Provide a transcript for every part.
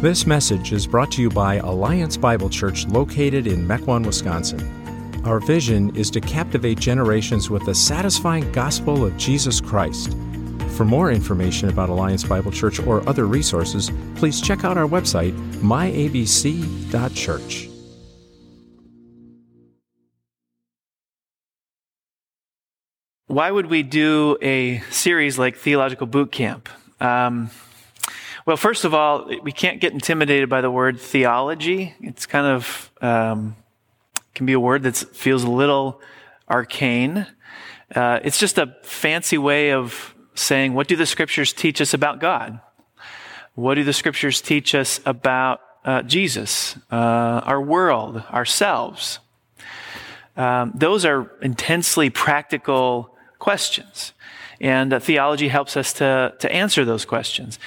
This message is brought to you by Alliance Bible Church located in Mequon, Wisconsin. Our vision is to captivate generations with the satisfying gospel of Jesus Christ. For more information about Alliance Bible Church or other resources, please check out our website, myabc.church. Why would we do a series like Theological Boot Camp? Um, well, first of all, we can't get intimidated by the word theology. It's kind of um, can be a word that feels a little arcane. Uh, it's just a fancy way of saying, what do the scriptures teach us about God? What do the scriptures teach us about uh, Jesus, uh, our world, ourselves? Um, those are intensely practical questions. And uh, theology helps us to, to answer those questions.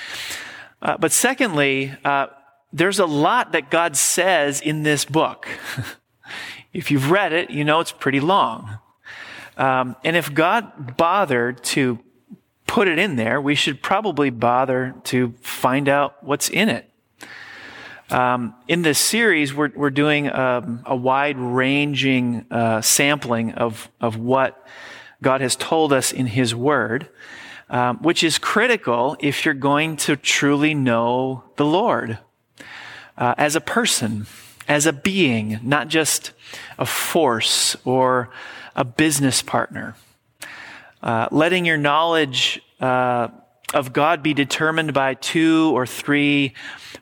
Uh, but secondly, uh, there's a lot that God says in this book. if you've read it, you know it's pretty long. Um, and if God bothered to put it in there, we should probably bother to find out what's in it. Um, in this series, we're, we're doing um, a wide ranging uh, sampling of, of what God has told us in His Word um, which is critical if you're going to truly know the Lord uh, as a person, as a being, not just a force or a business partner. Uh, letting your knowledge uh, of God be determined by two or three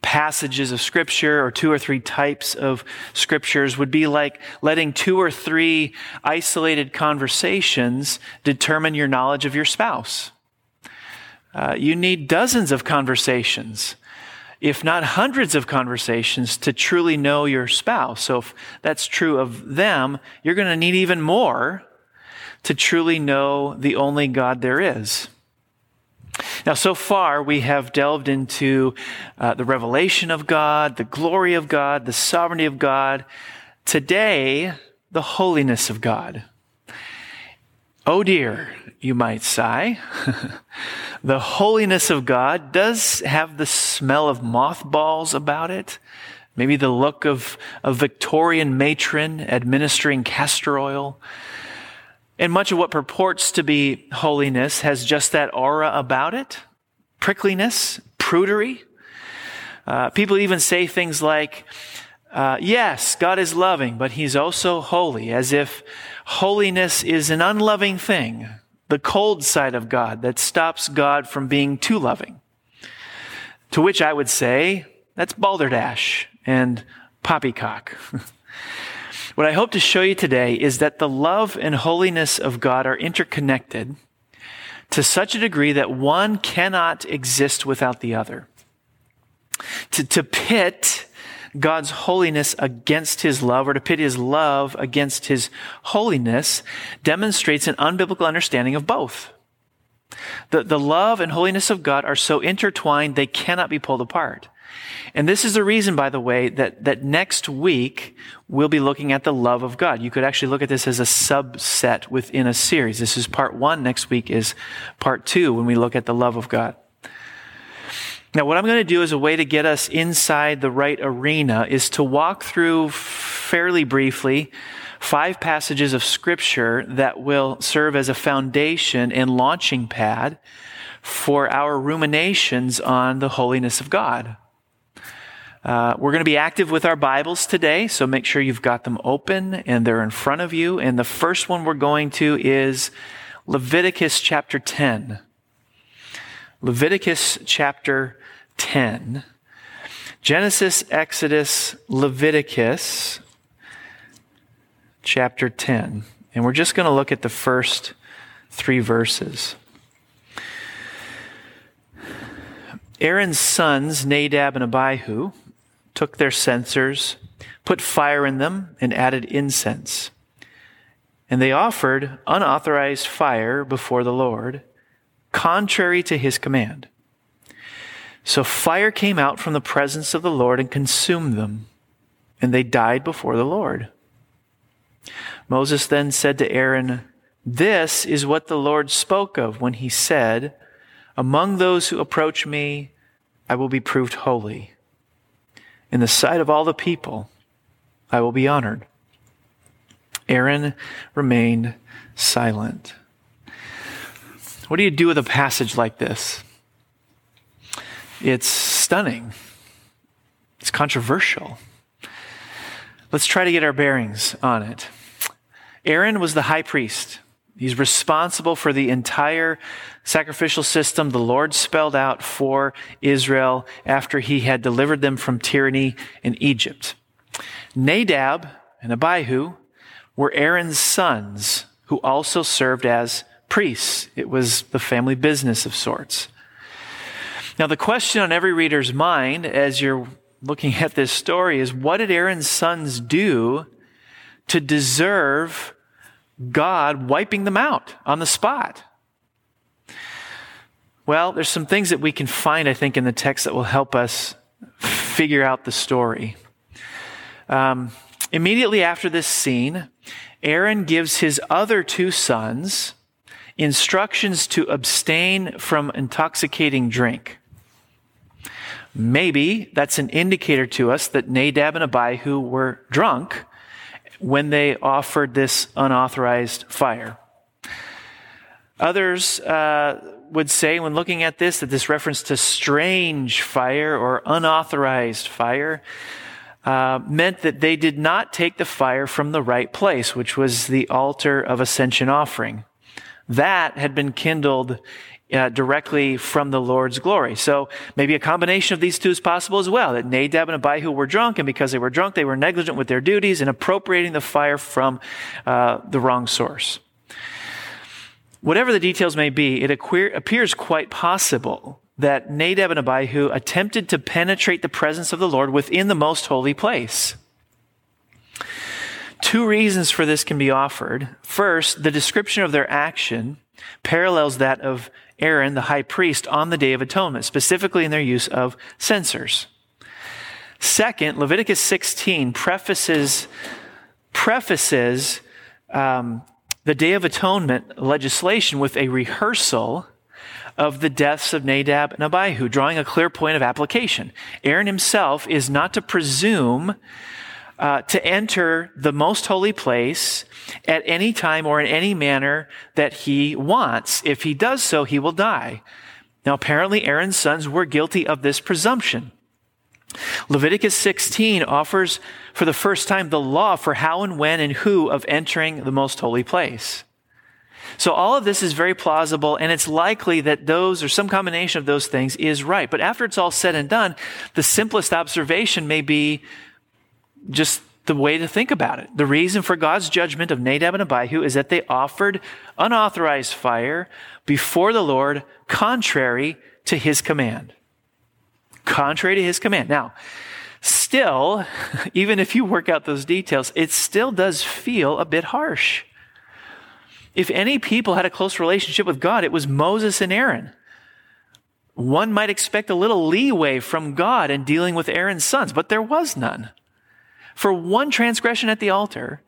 passages of scripture or two or three types of scriptures would be like letting two or three isolated conversations determine your knowledge of your spouse. Uh, you need dozens of conversations, if not hundreds of conversations, to truly know your spouse. So, if that's true of them, you're going to need even more to truly know the only God there is. Now, so far, we have delved into uh, the revelation of God, the glory of God, the sovereignty of God. Today, the holiness of God. Oh dear, you might sigh. the holiness of God does have the smell of mothballs about it. Maybe the look of a Victorian matron administering castor oil. And much of what purports to be holiness has just that aura about it prickliness, prudery. Uh, people even say things like, uh, yes, God is loving, but he's also holy, as if holiness is an unloving thing, the cold side of God that stops God from being too loving. To which I would say, that's balderdash and poppycock. what I hope to show you today is that the love and holiness of God are interconnected to such a degree that one cannot exist without the other. To, to pit God's holiness against his love or to pit his love against his holiness demonstrates an unbiblical understanding of both. The, the love and holiness of God are so intertwined they cannot be pulled apart. And this is the reason, by the way, that, that next week we'll be looking at the love of God. You could actually look at this as a subset within a series. This is part one. Next week is part two when we look at the love of God. Now, what I'm going to do as a way to get us inside the right arena is to walk through fairly briefly five passages of scripture that will serve as a foundation and launching pad for our ruminations on the holiness of God. Uh, we're going to be active with our Bibles today, so make sure you've got them open and they're in front of you. And the first one we're going to is Leviticus chapter 10. Leviticus chapter 10. Genesis, Exodus, Leviticus, chapter 10. And we're just going to look at the first three verses. Aaron's sons, Nadab and Abihu, took their censers, put fire in them, and added incense. And they offered unauthorized fire before the Lord, contrary to his command. So fire came out from the presence of the Lord and consumed them, and they died before the Lord. Moses then said to Aaron, This is what the Lord spoke of when he said, Among those who approach me, I will be proved holy. In the sight of all the people, I will be honored. Aaron remained silent. What do you do with a passage like this? It's stunning. It's controversial. Let's try to get our bearings on it. Aaron was the high priest. He's responsible for the entire sacrificial system the Lord spelled out for Israel after he had delivered them from tyranny in Egypt. Nadab and Abihu were Aaron's sons who also served as priests. It was the family business of sorts. Now, the question on every reader's mind as you're looking at this story is what did Aaron's sons do to deserve God wiping them out on the spot? Well, there's some things that we can find, I think, in the text that will help us figure out the story. Um, immediately after this scene, Aaron gives his other two sons instructions to abstain from intoxicating drink. Maybe that's an indicator to us that Nadab and Abihu were drunk when they offered this unauthorized fire. Others uh, would say, when looking at this, that this reference to strange fire or unauthorized fire uh, meant that they did not take the fire from the right place, which was the altar of ascension offering. That had been kindled uh, directly from the Lord's glory. So maybe a combination of these two is possible as well. That Nadab and Abihu were drunk, and because they were drunk, they were negligent with their duties and appropriating the fire from uh, the wrong source. Whatever the details may be, it appears quite possible that Nadab and Abihu attempted to penetrate the presence of the Lord within the most holy place. Two reasons for this can be offered. First, the description of their action parallels that of Aaron, the high priest, on the Day of Atonement, specifically in their use of censers. Second, Leviticus 16 prefaces, prefaces um, the Day of Atonement legislation with a rehearsal of the deaths of Nadab and Abihu, drawing a clear point of application. Aaron himself is not to presume uh, to enter the most holy place at any time or in any manner that he wants. If he does so, he will die. Now, apparently, Aaron's sons were guilty of this presumption. Leviticus 16 offers for the first time the law for how and when and who of entering the most holy place. So all of this is very plausible, and it's likely that those or some combination of those things is right. But after it's all said and done, the simplest observation may be just the way to think about it. The reason for God's judgment of Nadab and Abihu is that they offered unauthorized fire before the Lord contrary to his command. Contrary to his command. Now, still, even if you work out those details, it still does feel a bit harsh. If any people had a close relationship with God, it was Moses and Aaron. One might expect a little leeway from God in dealing with Aaron's sons, but there was none. For one transgression at the altar,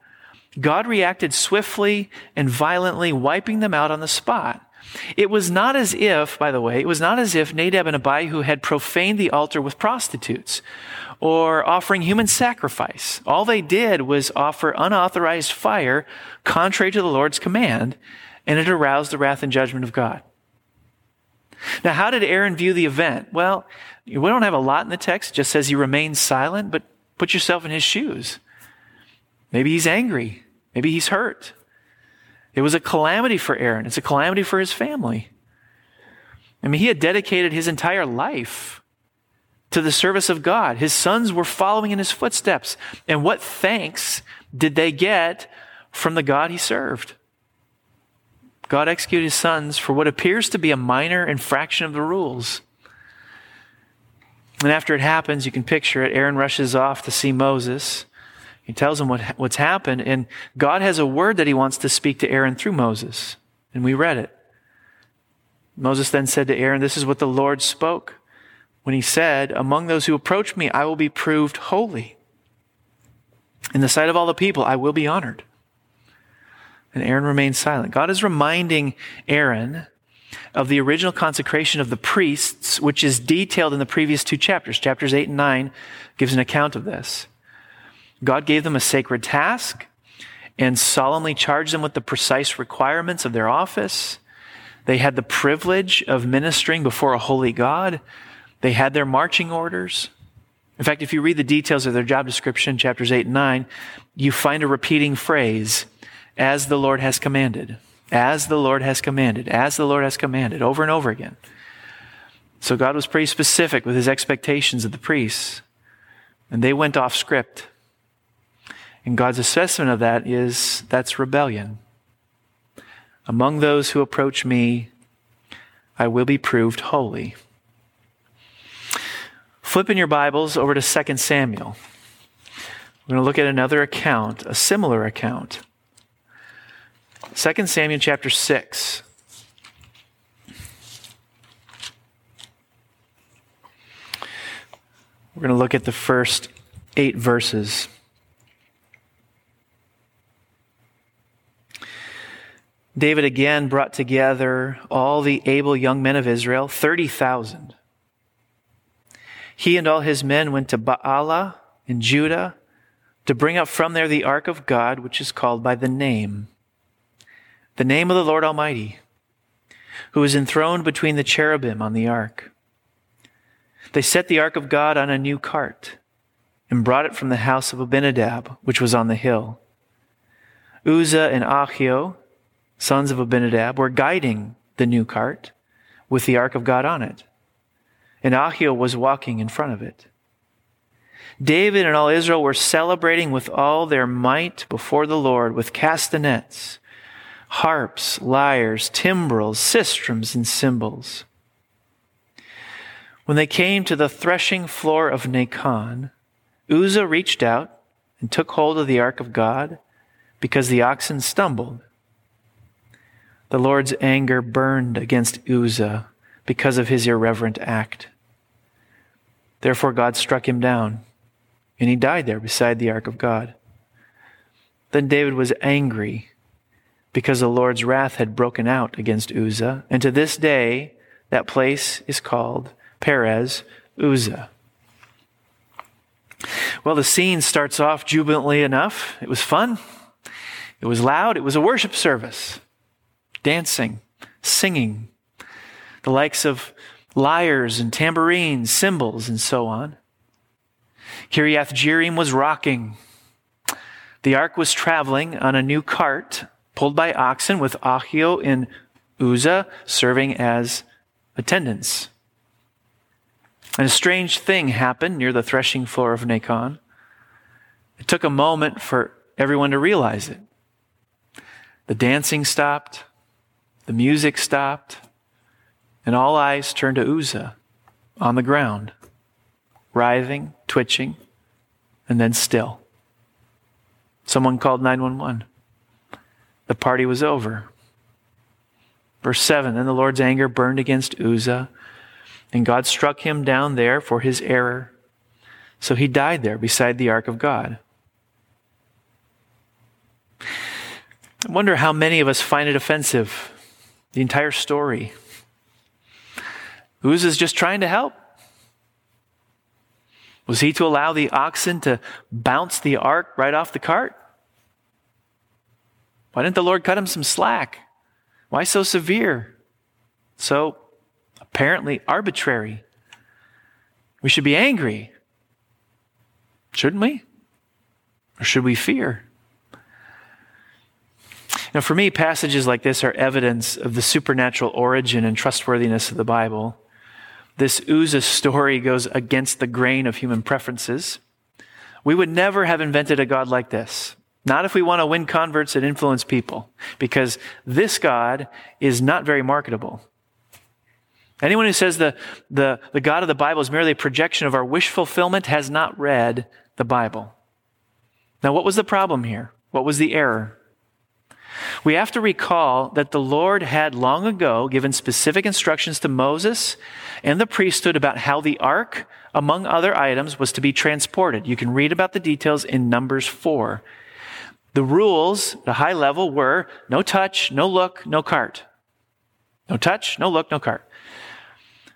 God reacted swiftly and violently, wiping them out on the spot. It was not as if, by the way, it was not as if Nadab and Abihu had profaned the altar with prostitutes or offering human sacrifice. All they did was offer unauthorized fire contrary to the Lord's command, and it aroused the wrath and judgment of God. Now, how did Aaron view the event? Well, we don't have a lot in the text, it just says he remained silent, but put yourself in his shoes. Maybe he's angry. Maybe he's hurt. It was a calamity for Aaron. It's a calamity for his family. I mean, he had dedicated his entire life to the service of God. His sons were following in his footsteps. And what thanks did they get from the God he served? God executed his sons for what appears to be a minor infraction of the rules. And after it happens, you can picture it. Aaron rushes off to see Moses. He tells him what, what's happened, and God has a word that he wants to speak to Aaron through Moses. And we read it. Moses then said to Aaron, This is what the Lord spoke when he said, Among those who approach me, I will be proved holy. In the sight of all the people, I will be honored. And Aaron remained silent. God is reminding Aaron of the original consecration of the priests, which is detailed in the previous two chapters. Chapters 8 and 9 gives an account of this. God gave them a sacred task and solemnly charged them with the precise requirements of their office. They had the privilege of ministering before a holy God. They had their marching orders. In fact, if you read the details of their job description, chapters 8 and 9, you find a repeating phrase, as the Lord has commanded, as the Lord has commanded, as the Lord has commanded, over and over again. So God was pretty specific with his expectations of the priests, and they went off script. And God's assessment of that is that's rebellion. Among those who approach me, I will be proved holy. Flip in your Bibles over to 2 Samuel. We're going to look at another account, a similar account. 2 Samuel chapter 6. We're going to look at the first eight verses. David again brought together all the able young men of Israel, 30,000. He and all his men went to Baalah in Judah to bring up from there the ark of God, which is called by the name, the name of the Lord Almighty, who is enthroned between the cherubim on the ark. They set the ark of God on a new cart and brought it from the house of Abinadab, which was on the hill. Uzzah and Ahio, sons of Abinadab, were guiding the new cart with the ark of God on it. And Ahio was walking in front of it. David and all Israel were celebrating with all their might before the Lord with castanets, harps, lyres, timbrels, sistrums, and cymbals. When they came to the threshing floor of Nacon, Uzzah reached out and took hold of the ark of God because the oxen stumbled. The Lord's anger burned against Uzzah because of his irreverent act. Therefore, God struck him down, and he died there beside the ark of God. Then David was angry because the Lord's wrath had broken out against Uzzah, and to this day that place is called Perez Uzzah. Well, the scene starts off jubilantly enough. It was fun. It was loud. It was a worship service dancing, singing, the likes of lyres and tambourines, cymbals, and so on. Kiriath Jearim was rocking. The ark was traveling on a new cart pulled by oxen with Ahio and Uzzah serving as attendants. And a strange thing happened near the threshing floor of Nacon. It took a moment for everyone to realize it. The dancing stopped. The music stopped, and all eyes turned to Uzzah on the ground, writhing, twitching, and then still. Someone called 911. The party was over. Verse 7 Then the Lord's anger burned against Uzzah, and God struck him down there for his error. So he died there beside the ark of God. I wonder how many of us find it offensive the entire story. Uzzah's just trying to help. Was he to allow the oxen to bounce the ark right off the cart? Why didn't the Lord cut him some slack? Why so severe? So apparently arbitrary. We should be angry. Shouldn't we? Or should we fear? Now, for me, passages like this are evidence of the supernatural origin and trustworthiness of the Bible. This Uzzah story goes against the grain of human preferences. We would never have invented a God like this. Not if we want to win converts and influence people, because this God is not very marketable. Anyone who says the, the, the God of the Bible is merely a projection of our wish fulfillment has not read the Bible. Now, what was the problem here? What was the error? We have to recall that the Lord had long ago given specific instructions to Moses and the priesthood about how the ark, among other items, was to be transported. You can read about the details in Numbers 4. The rules, the high level, were no touch, no look, no cart. No touch, no look, no cart.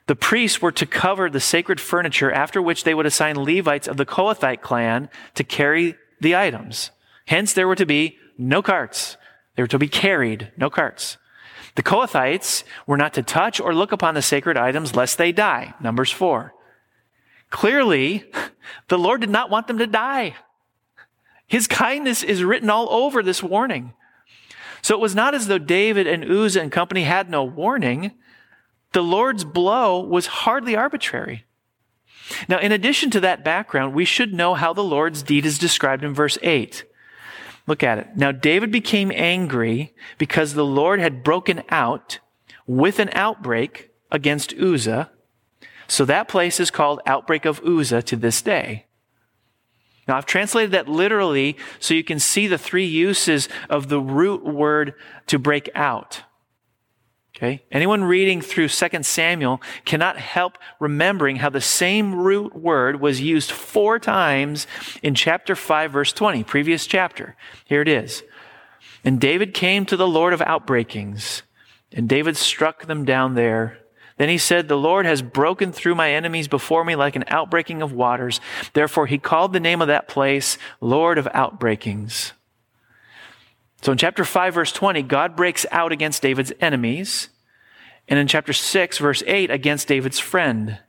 The priests were to cover the sacred furniture, after which they would assign Levites of the Kohathite clan to carry the items. Hence, there were to be no carts. They were to be carried, no carts. The Kohathites were not to touch or look upon the sacred items lest they die. Numbers 4. Clearly, the Lord did not want them to die. His kindness is written all over this warning. So it was not as though David and Uzzah and company had no warning. The Lord's blow was hardly arbitrary. Now, in addition to that background, we should know how the Lord's deed is described in verse 8. Look at it. Now, David became angry because the Lord had broken out with an outbreak against Uzzah. So that place is called Outbreak of Uzzah to this day. Now, I've translated that literally so you can see the three uses of the root word to break out. Okay? Anyone reading through 2 Samuel cannot help remembering how the same root word was used four times in chapter 5, verse 20, previous chapter. Here it is. And David came to the Lord of outbreakings, and David struck them down there. Then he said, The Lord has broken through my enemies before me like an outbreaking of waters. Therefore he called the name of that place Lord of outbreakings. So in chapter 5, verse 20, God breaks out against David's enemies. And in chapter 6, verse 8, against David's friend.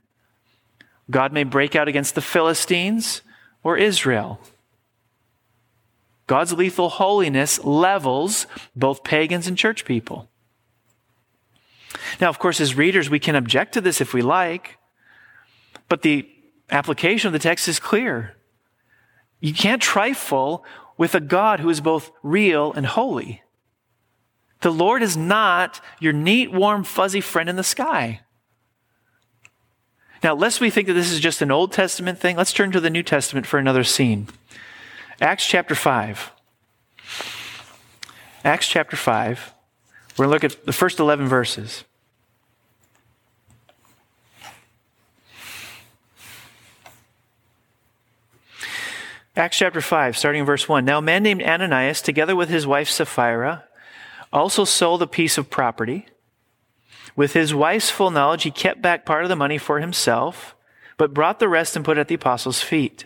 God may break out against the Philistines or Israel. God's lethal holiness levels both pagans and church people. Now, of course, as readers, we can object to this if we like, but the application of the text is clear. You can't trifle with a God who is both real and holy. The Lord is not your neat, warm, fuzzy friend in the sky. Now, lest we think that this is just an Old Testament thing, let's turn to the New Testament for another scene. Acts chapter 5. Acts chapter 5. We're going to look at the first 11 verses. Acts chapter 5, starting in verse 1. Now, a man named Ananias, together with his wife Sapphira, also sold a piece of property. With his wife's full knowledge, he kept back part of the money for himself, but brought the rest and put it at the apostles' feet.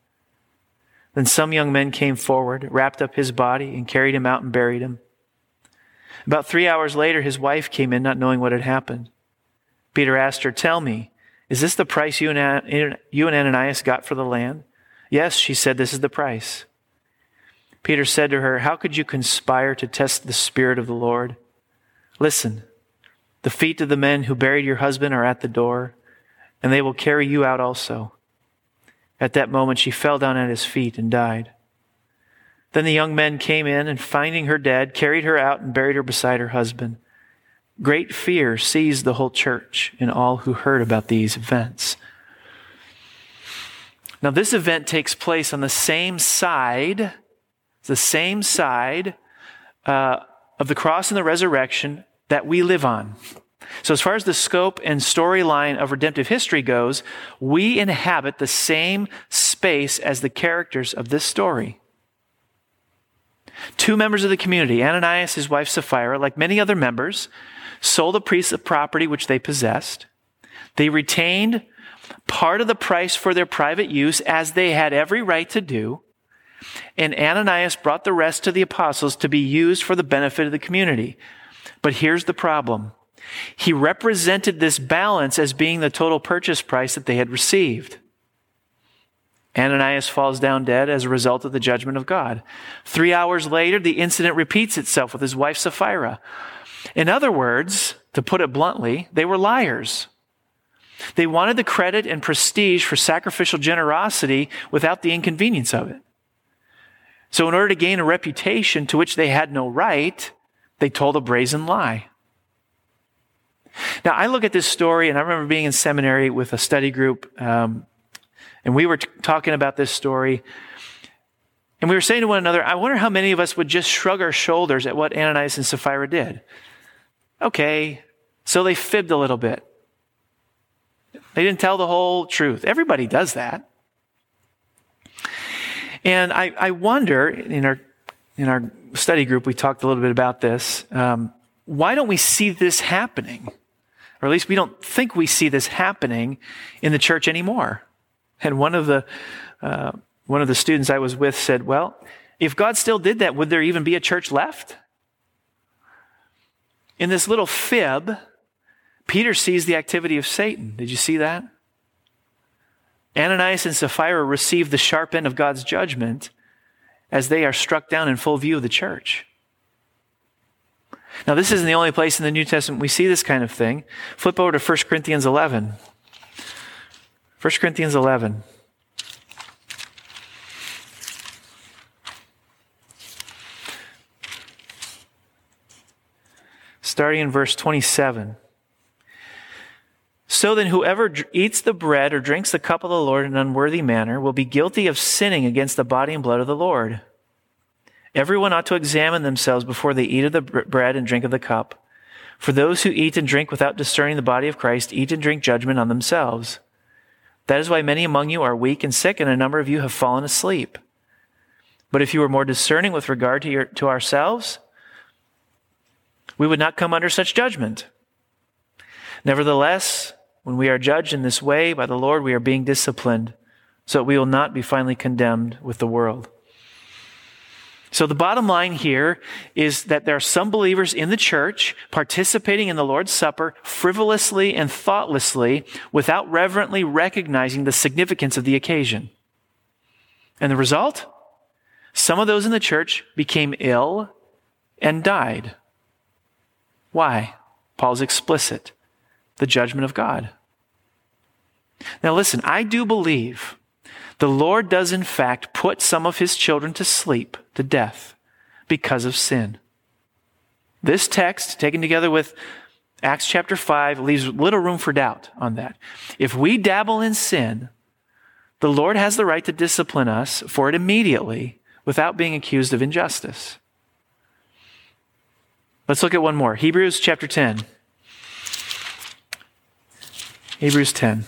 Then some young men came forward, wrapped up his body, and carried him out and buried him. About three hours later, his wife came in, not knowing what had happened. Peter asked her, Tell me, is this the price you and, Ananias got for the land? Yes, she said, This is the price. Peter said to her, How could you conspire to test the Spirit of the Lord? Listen, the feet of the men who buried your husband are at the door, and they will carry you out also. At that moment, she fell down at his feet and died. Then the young men came in and finding her dead, carried her out and buried her beside her husband. Great fear seized the whole church and all who heard about these events. Now, this event takes place on the same side, the same side uh, of the cross and the resurrection that we live on. So, as far as the scope and storyline of redemptive history goes, we inhabit the same space as the characters of this story. Two members of the community, Ananias, his wife Sapphira, like many other members, sold a piece of property which they possessed. They retained part of the price for their private use, as they had every right to do. And Ananias brought the rest to the apostles to be used for the benefit of the community. But here's the problem. He represented this balance as being the total purchase price that they had received. Ananias falls down dead as a result of the judgment of God. Three hours later, the incident repeats itself with his wife Sapphira. In other words, to put it bluntly, they were liars. They wanted the credit and prestige for sacrificial generosity without the inconvenience of it. So, in order to gain a reputation to which they had no right, they told a brazen lie. Now, I look at this story, and I remember being in seminary with a study group, um, and we were t- talking about this story. And we were saying to one another, I wonder how many of us would just shrug our shoulders at what Ananias and Sapphira did. Okay, so they fibbed a little bit. They didn't tell the whole truth. Everybody does that. And I, I wonder, in our, in our study group, we talked a little bit about this. Um, why don't we see this happening? Or at least we don't think we see this happening in the church anymore. And one of the, uh, one of the students I was with said, well, if God still did that, would there even be a church left? In this little fib, Peter sees the activity of Satan. Did you see that? Ananias and Sapphira receive the sharp end of God's judgment as they are struck down in full view of the church. Now, this isn't the only place in the New Testament we see this kind of thing. Flip over to 1 Corinthians 11. 1 Corinthians 11. Starting in verse 27. So then, whoever eats the bread or drinks the cup of the Lord in an unworthy manner will be guilty of sinning against the body and blood of the Lord. Everyone ought to examine themselves before they eat of the bread and drink of the cup. For those who eat and drink without discerning the body of Christ eat and drink judgment on themselves. That is why many among you are weak and sick, and a number of you have fallen asleep. But if you were more discerning with regard to, your, to ourselves, we would not come under such judgment. Nevertheless, when we are judged in this way by the Lord, we are being disciplined, so that we will not be finally condemned with the world. So the bottom line here is that there are some believers in the church participating in the Lord's Supper frivolously and thoughtlessly without reverently recognizing the significance of the occasion. And the result? Some of those in the church became ill and died. Why? Paul's explicit. The judgment of God. Now listen, I do believe the Lord does, in fact, put some of his children to sleep, to death, because of sin. This text, taken together with Acts chapter 5, leaves little room for doubt on that. If we dabble in sin, the Lord has the right to discipline us for it immediately without being accused of injustice. Let's look at one more Hebrews chapter 10. Hebrews 10.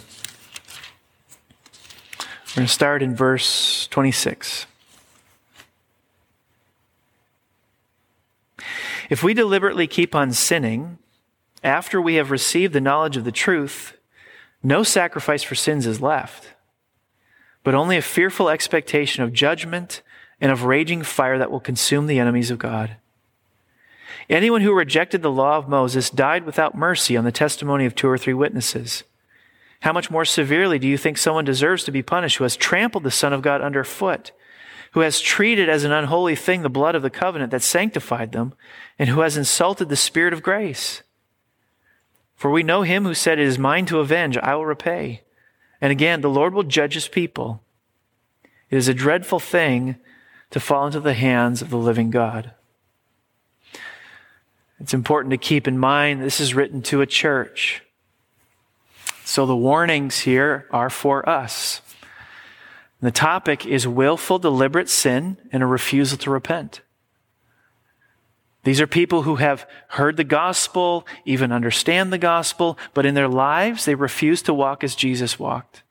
We're going to start in verse 26. If we deliberately keep on sinning after we have received the knowledge of the truth, no sacrifice for sins is left, but only a fearful expectation of judgment and of raging fire that will consume the enemies of God. Anyone who rejected the law of Moses died without mercy on the testimony of two or three witnesses. How much more severely do you think someone deserves to be punished who has trampled the Son of God underfoot, who has treated as an unholy thing the blood of the covenant that sanctified them, and who has insulted the Spirit of grace? For we know him who said, It is mine to avenge, I will repay. And again, the Lord will judge his people. It is a dreadful thing to fall into the hands of the living God. It's important to keep in mind this is written to a church. So the warnings here are for us. The topic is willful, deliberate sin and a refusal to repent. These are people who have heard the gospel, even understand the gospel, but in their lives they refuse to walk as Jesus walked.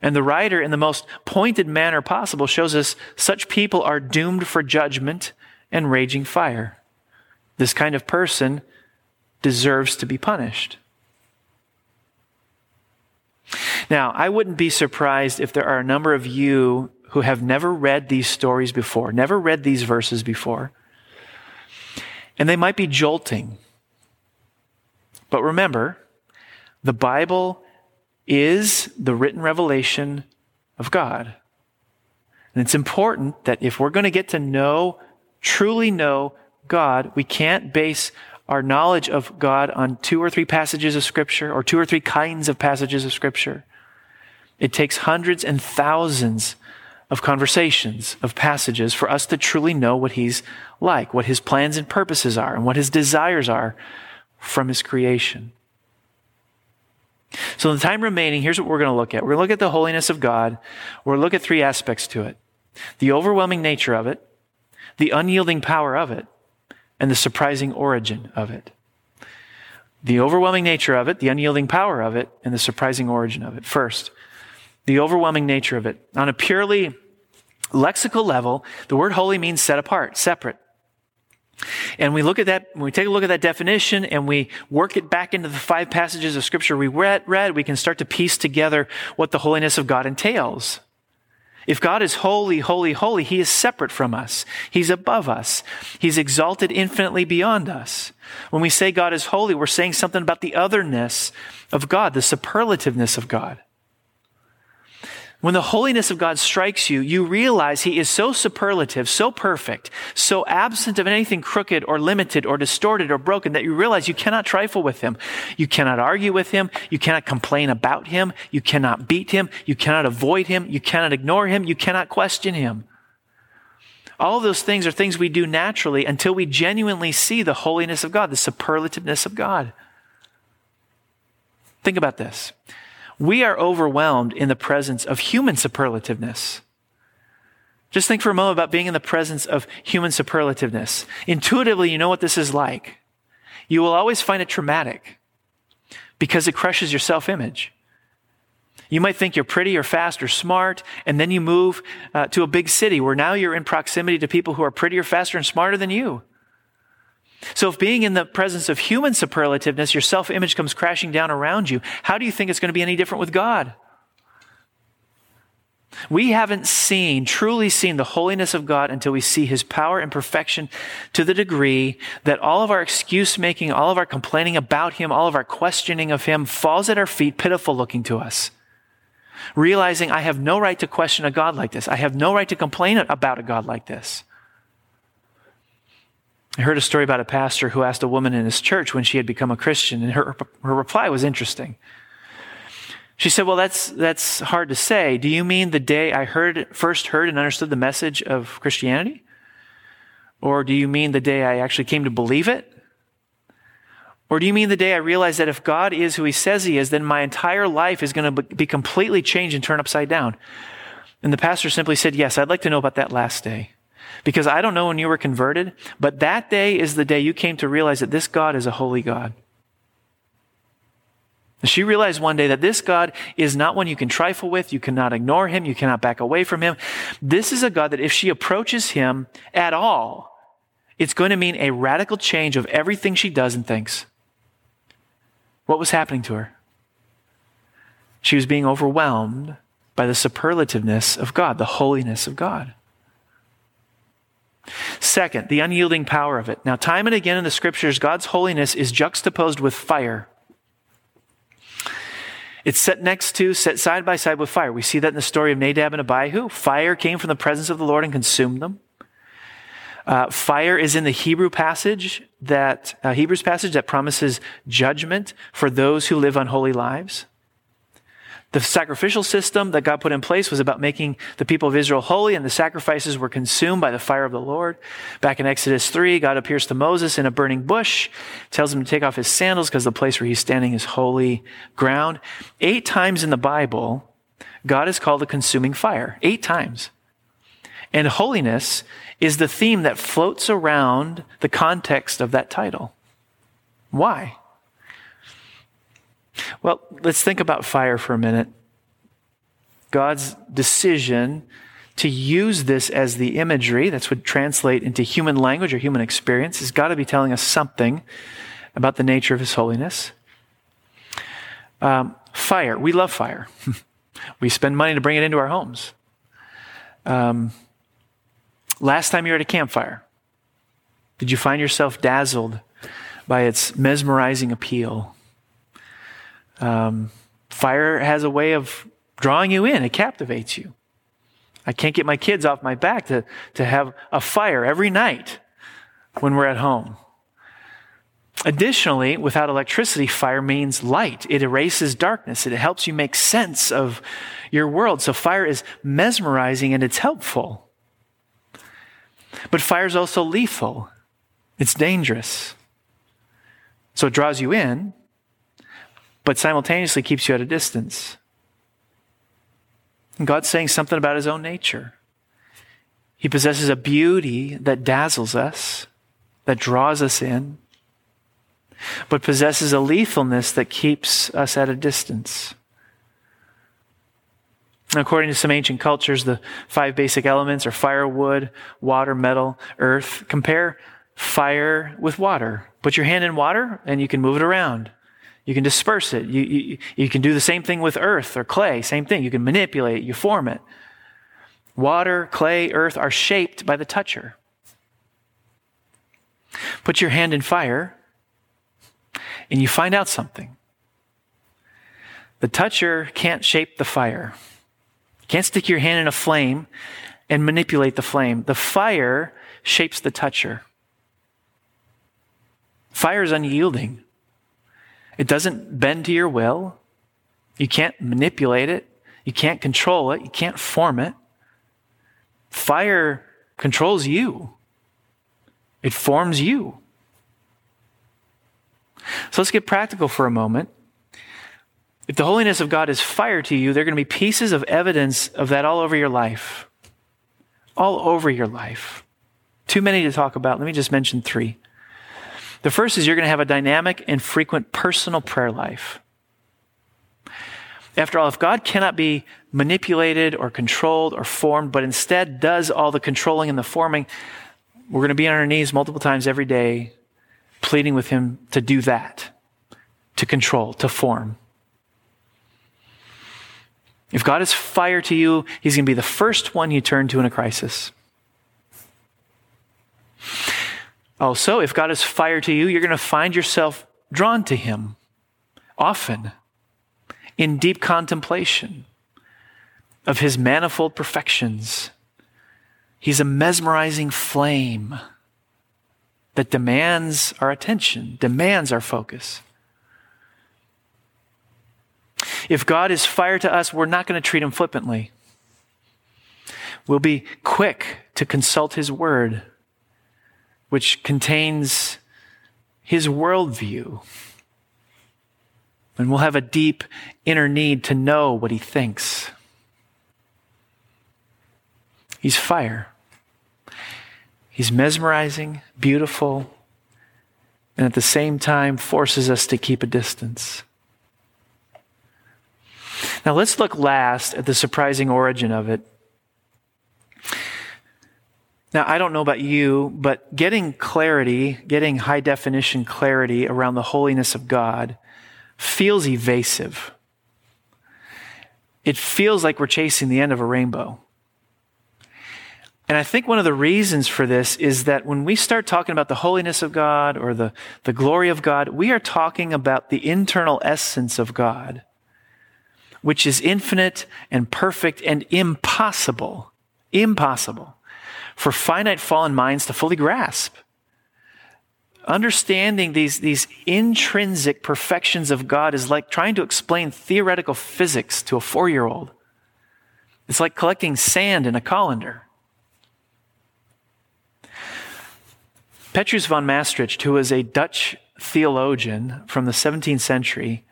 And the writer, in the most pointed manner possible, shows us such people are doomed for judgment and raging fire. This kind of person deserves to be punished. Now, I wouldn't be surprised if there are a number of you who have never read these stories before, never read these verses before. And they might be jolting. But remember, the Bible is the written revelation of God. And it's important that if we're going to get to know, truly know God, we can't base our knowledge of God on two or three passages of Scripture or two or three kinds of passages of Scripture. It takes hundreds and thousands of conversations, of passages for us to truly know what He's like, what His plans and purposes are, and what His desires are from his creation. So, in the time remaining, here's what we're going to look at. We're going to look at the holiness of God. We're going to look at three aspects to it the overwhelming nature of it, the unyielding power of it, and the surprising origin of it. The overwhelming nature of it, the unyielding power of it, and the surprising origin of it. First, the overwhelming nature of it. On a purely lexical level, the word holy means set apart, separate. And we look at that, when we take a look at that definition and we work it back into the five passages of scripture we read, read, we can start to piece together what the holiness of God entails. If God is holy, holy, holy, He is separate from us. He's above us. He's exalted infinitely beyond us. When we say God is holy, we're saying something about the otherness of God, the superlativeness of God. When the holiness of God strikes you, you realize He is so superlative, so perfect, so absent of anything crooked or limited or distorted or broken that you realize you cannot trifle with Him. You cannot argue with Him. You cannot complain about Him. You cannot beat Him. You cannot avoid Him. You cannot ignore Him. You cannot question Him. All those things are things we do naturally until we genuinely see the holiness of God, the superlativeness of God. Think about this we are overwhelmed in the presence of human superlativeness. Just think for a moment about being in the presence of human superlativeness. Intuitively, you know what this is like. You will always find it traumatic because it crushes your self image. You might think you're pretty or fast or smart, and then you move uh, to a big city where now you're in proximity to people who are prettier, faster, and smarter than you. So if being in the presence of human superlativeness, your self-image comes crashing down around you, how do you think it's going to be any different with God? We haven't seen, truly seen the holiness of God until we see his power and perfection to the degree that all of our excuse making, all of our complaining about him, all of our questioning of him falls at our feet, pitiful looking to us. Realizing I have no right to question a God like this. I have no right to complain about a God like this. I heard a story about a pastor who asked a woman in his church when she had become a Christian, and her, her reply was interesting. She said, Well, that's, that's hard to say. Do you mean the day I heard, first heard and understood the message of Christianity? Or do you mean the day I actually came to believe it? Or do you mean the day I realized that if God is who he says he is, then my entire life is going to be completely changed and turned upside down? And the pastor simply said, Yes, I'd like to know about that last day. Because I don't know when you were converted, but that day is the day you came to realize that this God is a holy God. She realized one day that this God is not one you can trifle with. You cannot ignore him. You cannot back away from him. This is a God that if she approaches him at all, it's going to mean a radical change of everything she does and thinks. What was happening to her? She was being overwhelmed by the superlativeness of God, the holiness of God. Second, the unyielding power of it. Now, time and again in the scriptures, God's holiness is juxtaposed with fire. It's set next to, set side by side with fire. We see that in the story of Nadab and Abihu. Fire came from the presence of the Lord and consumed them. Uh, fire is in the Hebrew passage that uh, Hebrews passage that promises judgment for those who live unholy lives. The sacrificial system that God put in place was about making the people of Israel holy, and the sacrifices were consumed by the fire of the Lord. Back in Exodus 3, God appears to Moses in a burning bush, tells him to take off his sandals because the place where he's standing is holy ground. Eight times in the Bible, God is called a consuming fire. Eight times. And holiness is the theme that floats around the context of that title. Why? Well, let's think about fire for a minute. God's decision to use this as the imagery that's would translate into human language or human experience has got to be telling us something about the nature of his holiness. Um, fire. We love fire. we spend money to bring it into our homes. Um, last time you were at a campfire, did you find yourself dazzled by its mesmerizing appeal? Um, fire has a way of drawing you in, it captivates you. I can't get my kids off my back to, to have a fire every night when we're at home. Additionally, without electricity, fire means light. It erases darkness. It helps you make sense of your world. So fire is mesmerizing and it's helpful. But fire is also lethal. It's dangerous. So it draws you in, but simultaneously keeps you at a distance. And God's saying something about his own nature. He possesses a beauty that dazzles us, that draws us in, but possesses a lethalness that keeps us at a distance. According to some ancient cultures, the five basic elements are fire, wood, water, metal, earth. Compare fire with water. Put your hand in water and you can move it around. You can disperse it. You, you, you can do the same thing with earth or clay. Same thing. You can manipulate it. You form it. Water, clay, earth are shaped by the toucher. Put your hand in fire and you find out something. The toucher can't shape the fire. Can't stick your hand in a flame and manipulate the flame. The fire shapes the toucher. Fire is unyielding. It doesn't bend to your will. You can't manipulate it. You can't control it. You can't form it. Fire controls you. It forms you. So let's get practical for a moment. If the holiness of God is fire to you, there are going to be pieces of evidence of that all over your life. All over your life. Too many to talk about. Let me just mention three. The first is you're going to have a dynamic and frequent personal prayer life. After all, if God cannot be manipulated or controlled or formed, but instead does all the controlling and the forming, we're going to be on our knees multiple times every day, pleading with Him to do that, to control, to form. If God is fire to you, He's going to be the first one you turn to in a crisis. Also, if God is fire to you, you're going to find yourself drawn to Him often in deep contemplation of His manifold perfections. He's a mesmerizing flame that demands our attention, demands our focus. If God is fire to us, we're not going to treat him flippantly. We'll be quick to consult his word, which contains his worldview. And we'll have a deep inner need to know what he thinks. He's fire. He's mesmerizing, beautiful, and at the same time forces us to keep a distance. Now let's look last at the surprising origin of it. Now, I don't know about you, but getting clarity, getting high definition clarity around the holiness of God feels evasive. It feels like we're chasing the end of a rainbow. And I think one of the reasons for this is that when we start talking about the holiness of God or the, the glory of God, we are talking about the internal essence of God which is infinite and perfect and impossible, impossible for finite fallen minds to fully grasp. Understanding these, these intrinsic perfections of God is like trying to explain theoretical physics to a four year old. It's like collecting sand in a colander. Petrus von Mastricht, who was a Dutch theologian from the 17th century,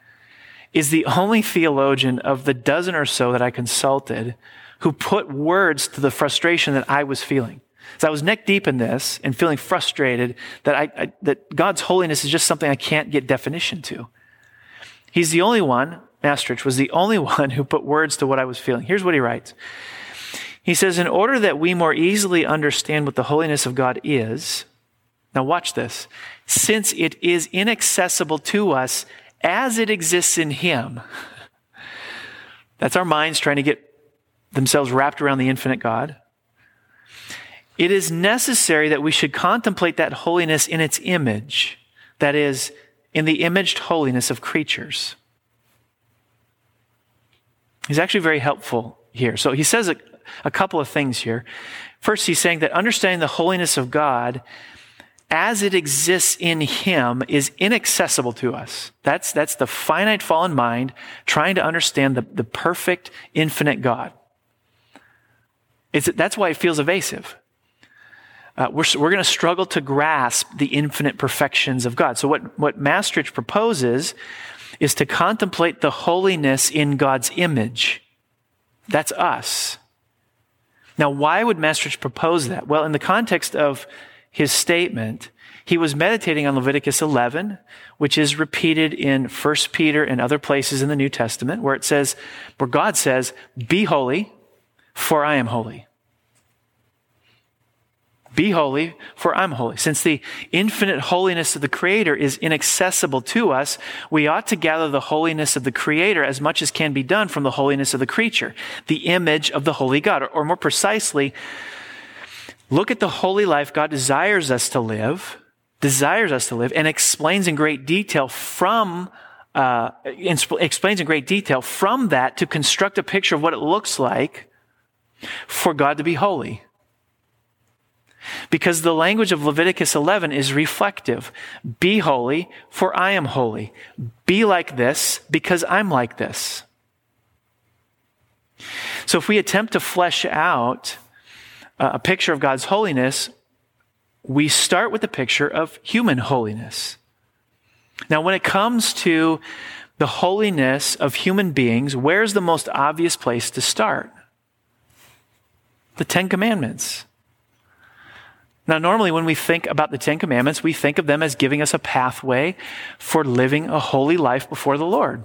is the only theologian of the dozen or so that I consulted who put words to the frustration that I was feeling. So I was neck deep in this and feeling frustrated that I, I, that God's holiness is just something I can't get definition to. He's the only one, Mastricht was the only one who put words to what I was feeling. Here's what he writes. He says, in order that we more easily understand what the holiness of God is, now watch this, since it is inaccessible to us as it exists in Him. That's our minds trying to get themselves wrapped around the infinite God. It is necessary that we should contemplate that holiness in its image, that is, in the imaged holiness of creatures. He's actually very helpful here. So he says a, a couple of things here. First, he's saying that understanding the holiness of God as it exists in him is inaccessible to us. That's, that's the finite fallen mind trying to understand the, the perfect, infinite God. It's, that's why it feels evasive. uh, we're, we're going to struggle to grasp the infinite perfections of God. So, what, what Mastricht proposes is to contemplate the holiness in God's image. That's us. Now, why would Mastricht propose that? Well, in the context of his statement, he was meditating on Leviticus 11, which is repeated in 1 Peter and other places in the New Testament, where it says, where God says, Be holy, for I am holy. Be holy, for I'm holy. Since the infinite holiness of the Creator is inaccessible to us, we ought to gather the holiness of the Creator as much as can be done from the holiness of the creature, the image of the holy God. Or, more precisely, look at the holy life God desires us to live, desires us to live, and explains in great detail from uh, explains in great detail from that to construct a picture of what it looks like for God to be holy. Because the language of Leviticus 11 is reflective. Be holy, for I am holy. Be like this, because I'm like this. So if we attempt to flesh out uh, a picture of God's holiness, we start with the picture of human holiness. Now, when it comes to the holiness of human beings, where's the most obvious place to start? The Ten Commandments. Now, normally when we think about the Ten Commandments, we think of them as giving us a pathway for living a holy life before the Lord.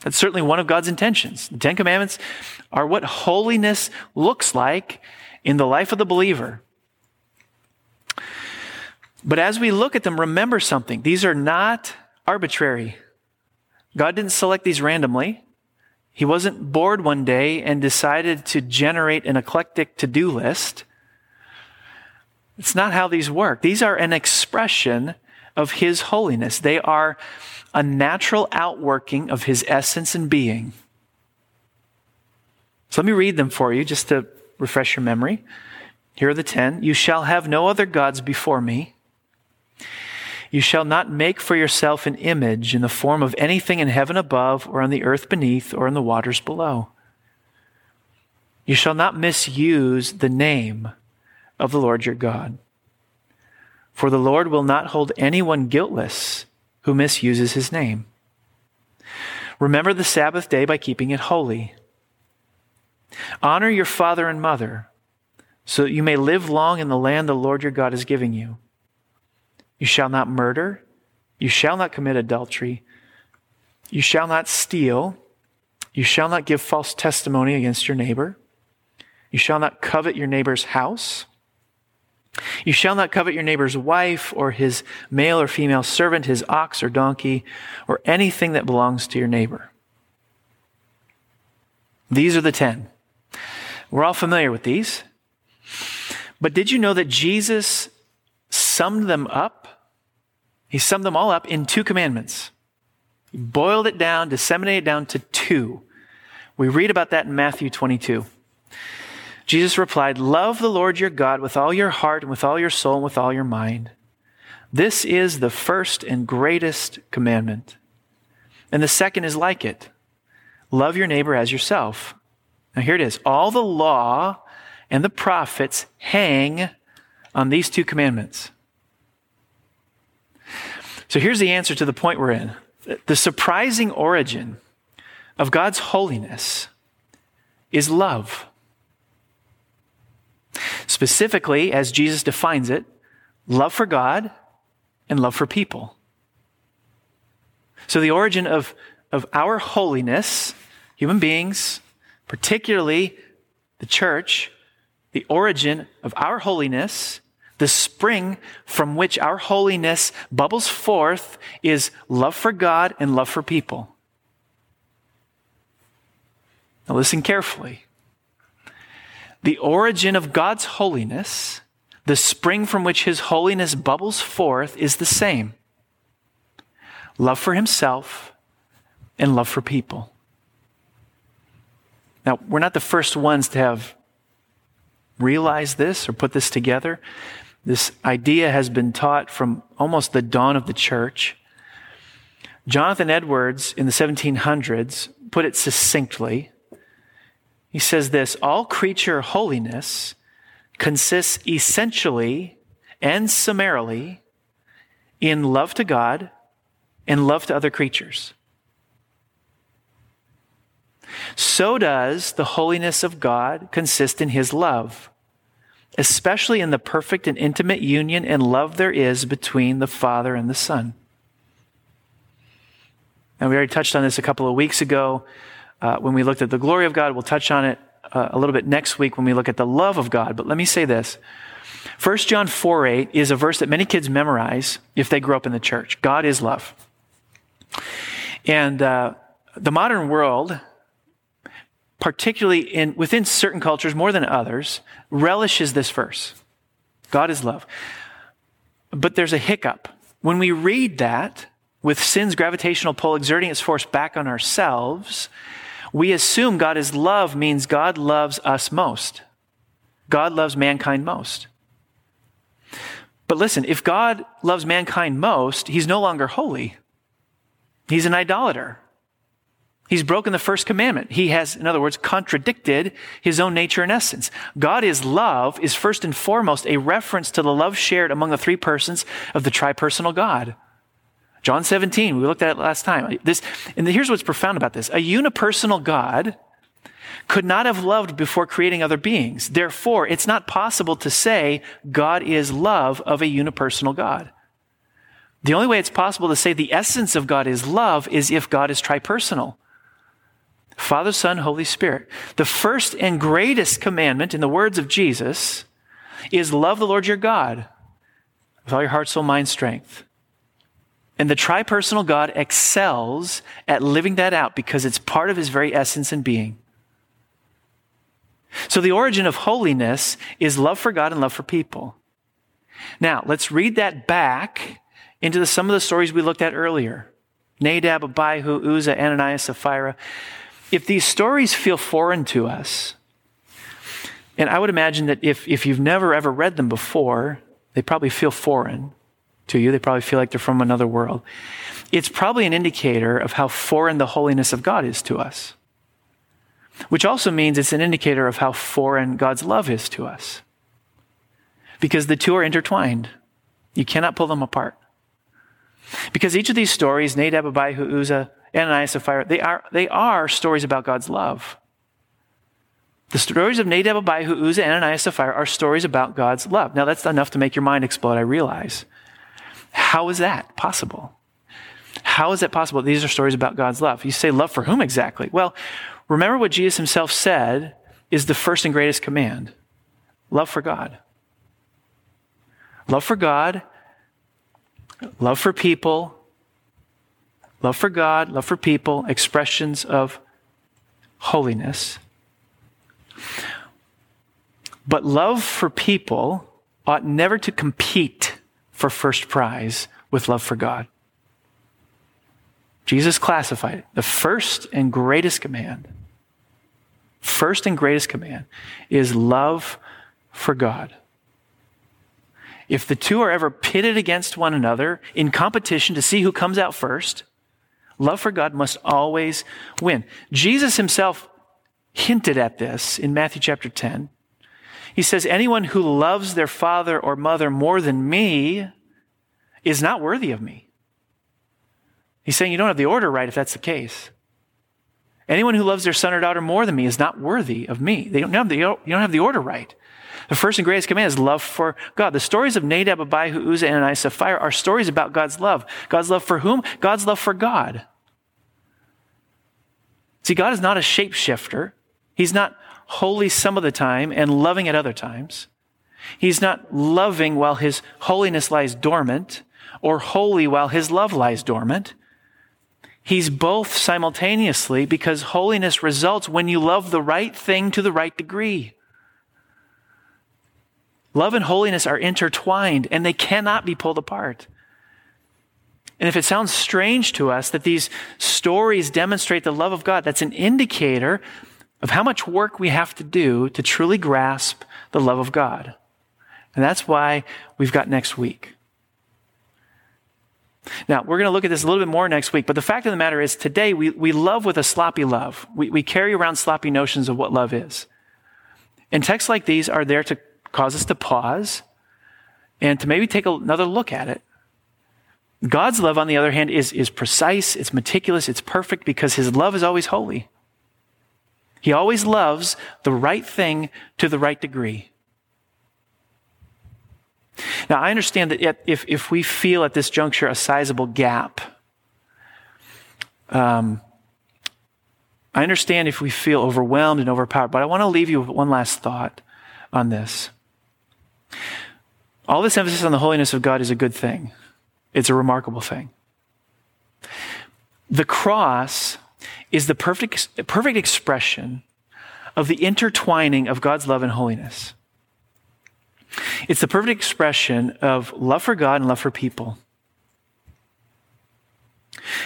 That's certainly one of God's intentions. The Ten Commandments are what holiness looks like in the life of the believer. But as we look at them, remember something. These are not arbitrary. God didn't select these randomly. He wasn't bored one day and decided to generate an eclectic to do list. It's not how these work. These are an expression of His holiness. They are a natural outworking of His essence and being. So let me read them for you just to refresh your memory. Here are the ten. You shall have no other gods before me. You shall not make for yourself an image in the form of anything in heaven above, or on the earth beneath, or in the waters below. You shall not misuse the name of the Lord your God. For the Lord will not hold anyone guiltless who misuses his name. Remember the Sabbath day by keeping it holy. Honor your father and mother, so that you may live long in the land the Lord your God is giving you. You shall not murder. You shall not commit adultery. You shall not steal. You shall not give false testimony against your neighbor. You shall not covet your neighbor's house. You shall not covet your neighbor's wife or his male or female servant, his ox or donkey, or anything that belongs to your neighbor. These are the ten. We're all familiar with these. But did you know that Jesus summed them up? He summed them all up in two commandments. He boiled it down, disseminated it down to two. We read about that in Matthew 22. Jesus replied, Love the Lord your God with all your heart and with all your soul and with all your mind. This is the first and greatest commandment. And the second is like it love your neighbor as yourself. Now, here it is. All the law and the prophets hang on these two commandments. So here's the answer to the point we're in. The surprising origin of God's holiness is love. Specifically, as Jesus defines it, love for God and love for people. So the origin of, of our holiness, human beings, particularly the church, the origin of our holiness, the spring from which our holiness bubbles forth is love for God and love for people. Now listen carefully the origin of God's holiness, the spring from which his holiness bubbles forth, is the same love for himself and love for people. Now, we're not the first ones to have realized this or put this together. This idea has been taught from almost the dawn of the church. Jonathan Edwards in the 1700s put it succinctly he says this all creature holiness consists essentially and summarily in love to God and love to other creatures. So does the holiness of God consist in his love, especially in the perfect and intimate union and love there is between the Father and the Son. And we already touched on this a couple of weeks ago uh, when we looked at the glory of God. We'll touch on it uh, a little bit next week when we look at the love of God. But let me say this. 1 John 4 8 is a verse that many kids memorize if they grew up in the church. God is love. And uh, the modern world, particularly in, within certain cultures more than others, relishes this verse God is love. But there's a hiccup. When we read that, with sin's gravitational pull exerting its force back on ourselves, we assume God is love means God loves us most. God loves mankind most. But listen, if God loves mankind most, he's no longer holy. He's an idolater. He's broken the first commandment. He has, in other words, contradicted his own nature and essence. God is love is first and foremost a reference to the love shared among the three persons of the tripersonal God. John 17, we looked at it last time. This, and here's what's profound about this. A unipersonal God could not have loved before creating other beings. Therefore, it's not possible to say God is love of a unipersonal God. The only way it's possible to say the essence of God is love is if God is tripersonal. Father, Son, Holy Spirit. The first and greatest commandment in the words of Jesus is love the Lord your God with all your heart, soul, mind, strength. And the tripersonal God excels at living that out because it's part of his very essence and being. So the origin of holiness is love for God and love for people. Now, let's read that back into the, some of the stories we looked at earlier. Nadab, Abihu, Uzzah, Ananias, Sapphira. If these stories feel foreign to us, and I would imagine that if, if you've never ever read them before, they probably feel foreign to you. They probably feel like they're from another world. It's probably an indicator of how foreign the holiness of God is to us, which also means it's an indicator of how foreign God's love is to us. Because the two are intertwined. You cannot pull them apart. Because each of these stories, Nadab, Abihu, Uzzah, Ananias, Sapphira, they are, they are stories about God's love. The stories of Nadab, Abihu, Uzzah, Ananias, Sapphira are stories about God's love. Now, that's enough to make your mind explode, I realize. How is that possible? How is that possible? These are stories about God's love. You say, love for whom exactly? Well, remember what Jesus himself said is the first and greatest command love for God. Love for God love for people, love for God, love for people, expressions of holiness. But love for people ought never to compete for first prize with love for God. Jesus classified it. The first and greatest command, first and greatest command is love for God. If the two are ever pitted against one another in competition to see who comes out first, love for God must always win. Jesus himself hinted at this in Matthew chapter 10. He says, Anyone who loves their father or mother more than me is not worthy of me. He's saying you don't have the order right if that's the case. Anyone who loves their son or daughter more than me is not worthy of me. They don't have the, you don't have the order right. The first and greatest command is love for God. The stories of Nadab, Abihu, Uzzah, and Sapphira are stories about God's love. God's love for whom? God's love for God. See, God is not a shapeshifter. He's not holy some of the time and loving at other times. He's not loving while his holiness lies dormant or holy while his love lies dormant. He's both simultaneously because holiness results when you love the right thing to the right degree. Love and holiness are intertwined and they cannot be pulled apart. And if it sounds strange to us that these stories demonstrate the love of God, that's an indicator of how much work we have to do to truly grasp the love of God. And that's why we've got next week. Now, we're going to look at this a little bit more next week, but the fact of the matter is today we, we love with a sloppy love. We, we carry around sloppy notions of what love is. And texts like these are there to cause us to pause and to maybe take another look at it. God's love, on the other hand, is, is precise, it's meticulous, it's perfect because his love is always holy. He always loves the right thing to the right degree. Now, I understand that if, if we feel at this juncture a sizable gap, um, I understand if we feel overwhelmed and overpowered, but I want to leave you with one last thought on this. All this emphasis on the holiness of God is a good thing, it's a remarkable thing. The cross is the perfect, perfect expression of the intertwining of God's love and holiness. It's the perfect expression of love for God and love for people.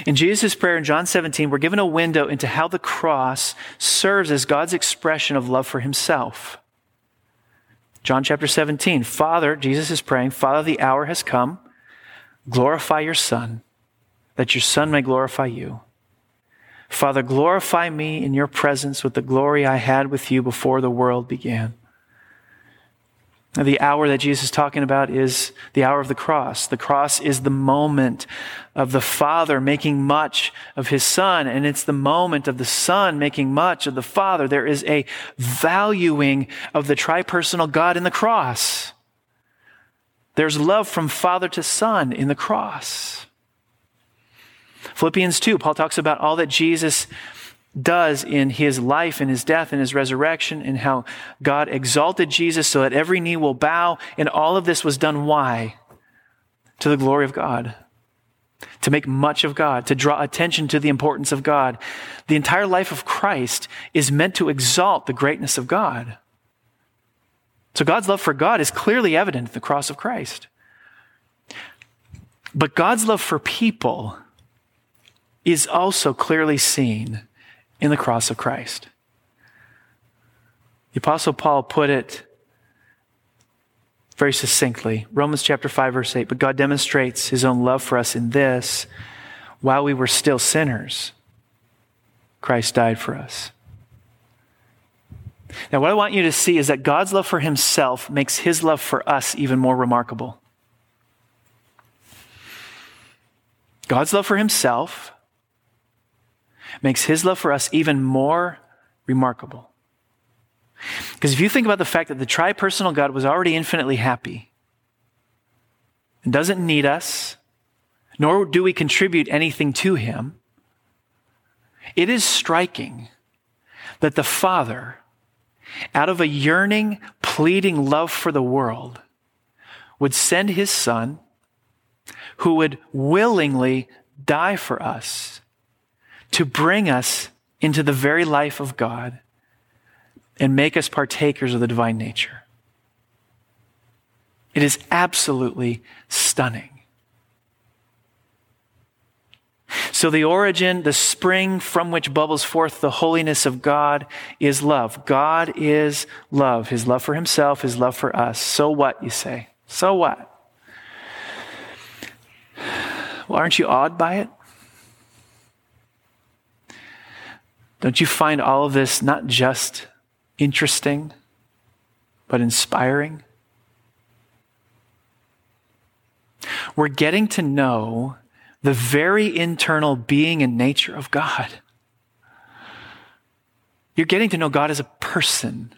In Jesus' prayer in John 17, we're given a window into how the cross serves as God's expression of love for himself. John chapter 17, Father, Jesus is praying, Father, the hour has come. Glorify your Son, that your Son may glorify you. Father, glorify me in your presence with the glory I had with you before the world began. The hour that Jesus is talking about is the hour of the cross. The cross is the moment of the Father making much of his Son, and it's the moment of the Son making much of the Father. There is a valuing of the tripersonal God in the cross. There's love from Father to Son in the cross. Philippians 2, Paul talks about all that Jesus does in his life and his death and his resurrection and how God exalted Jesus so that every knee will bow. And all of this was done why? To the glory of God. To make much of God, to draw attention to the importance of God. The entire life of Christ is meant to exalt the greatness of God. So God's love for God is clearly evident in the cross of Christ. But God's love for people is also clearly seen in the cross of Christ. The Apostle Paul put it very succinctly. Romans chapter 5, verse 8. But God demonstrates his own love for us in this while we were still sinners, Christ died for us. Now, what I want you to see is that God's love for himself makes his love for us even more remarkable. God's love for himself makes his love for us even more remarkable. Because if you think about the fact that the tripersonal God was already infinitely happy and doesn't need us, nor do we contribute anything to him, it is striking that the Father, out of a yearning, pleading love for the world, would send his Son who would willingly die for us to bring us into the very life of God and make us partakers of the divine nature. It is absolutely stunning. So, the origin, the spring from which bubbles forth the holiness of God is love. God is love. His love for himself, his love for us. So what, you say? So what? Well, aren't you awed by it? Don't you find all of this not just interesting, but inspiring? We're getting to know the very internal being and nature of God. You're getting to know God as a person,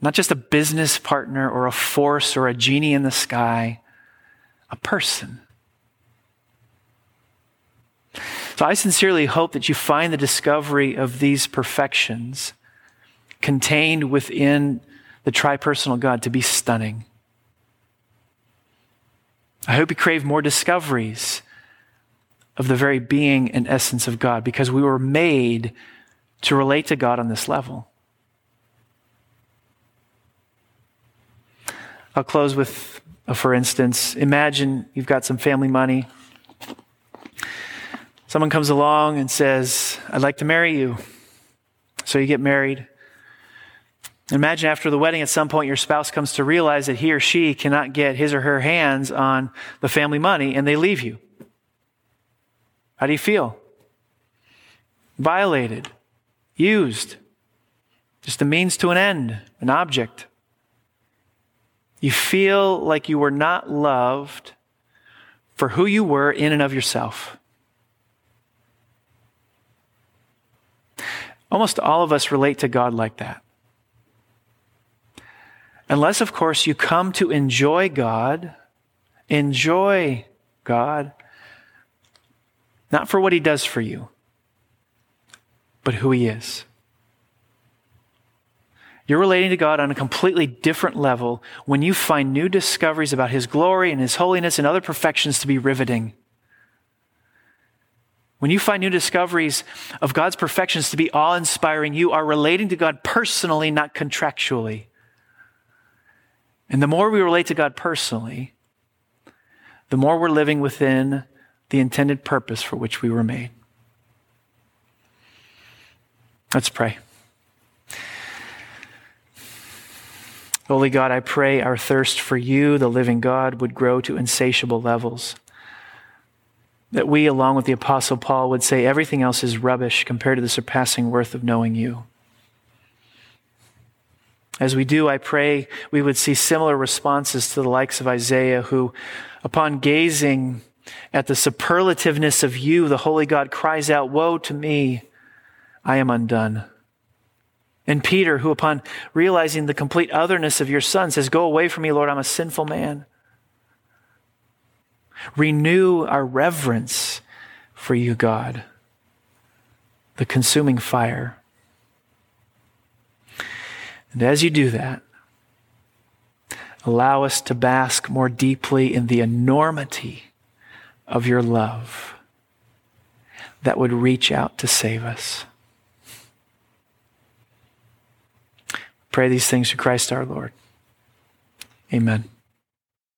not just a business partner or a force or a genie in the sky, a person. So I sincerely hope that you find the discovery of these perfections contained within the tripersonal God to be stunning. I hope you crave more discoveries of the very being and essence of God because we were made to relate to God on this level. I'll close with for instance. Imagine you've got some family money Someone comes along and says, I'd like to marry you. So you get married. Imagine after the wedding, at some point, your spouse comes to realize that he or she cannot get his or her hands on the family money and they leave you. How do you feel? Violated, used, just a means to an end, an object. You feel like you were not loved for who you were in and of yourself. Almost all of us relate to God like that. Unless, of course, you come to enjoy God, enjoy God, not for what He does for you, but who He is. You're relating to God on a completely different level when you find new discoveries about His glory and His holiness and other perfections to be riveting. When you find new discoveries of God's perfections to be awe inspiring, you are relating to God personally, not contractually. And the more we relate to God personally, the more we're living within the intended purpose for which we were made. Let's pray. Holy God, I pray our thirst for you, the living God, would grow to insatiable levels. That we, along with the Apostle Paul, would say everything else is rubbish compared to the surpassing worth of knowing you. As we do, I pray we would see similar responses to the likes of Isaiah, who, upon gazing at the superlativeness of you, the Holy God, cries out, Woe to me, I am undone. And Peter, who upon realizing the complete otherness of your son says, Go away from me, Lord, I'm a sinful man. Renew our reverence for you, God, the consuming fire. And as you do that, allow us to bask more deeply in the enormity of your love that would reach out to save us. Pray these things to Christ our Lord. Amen.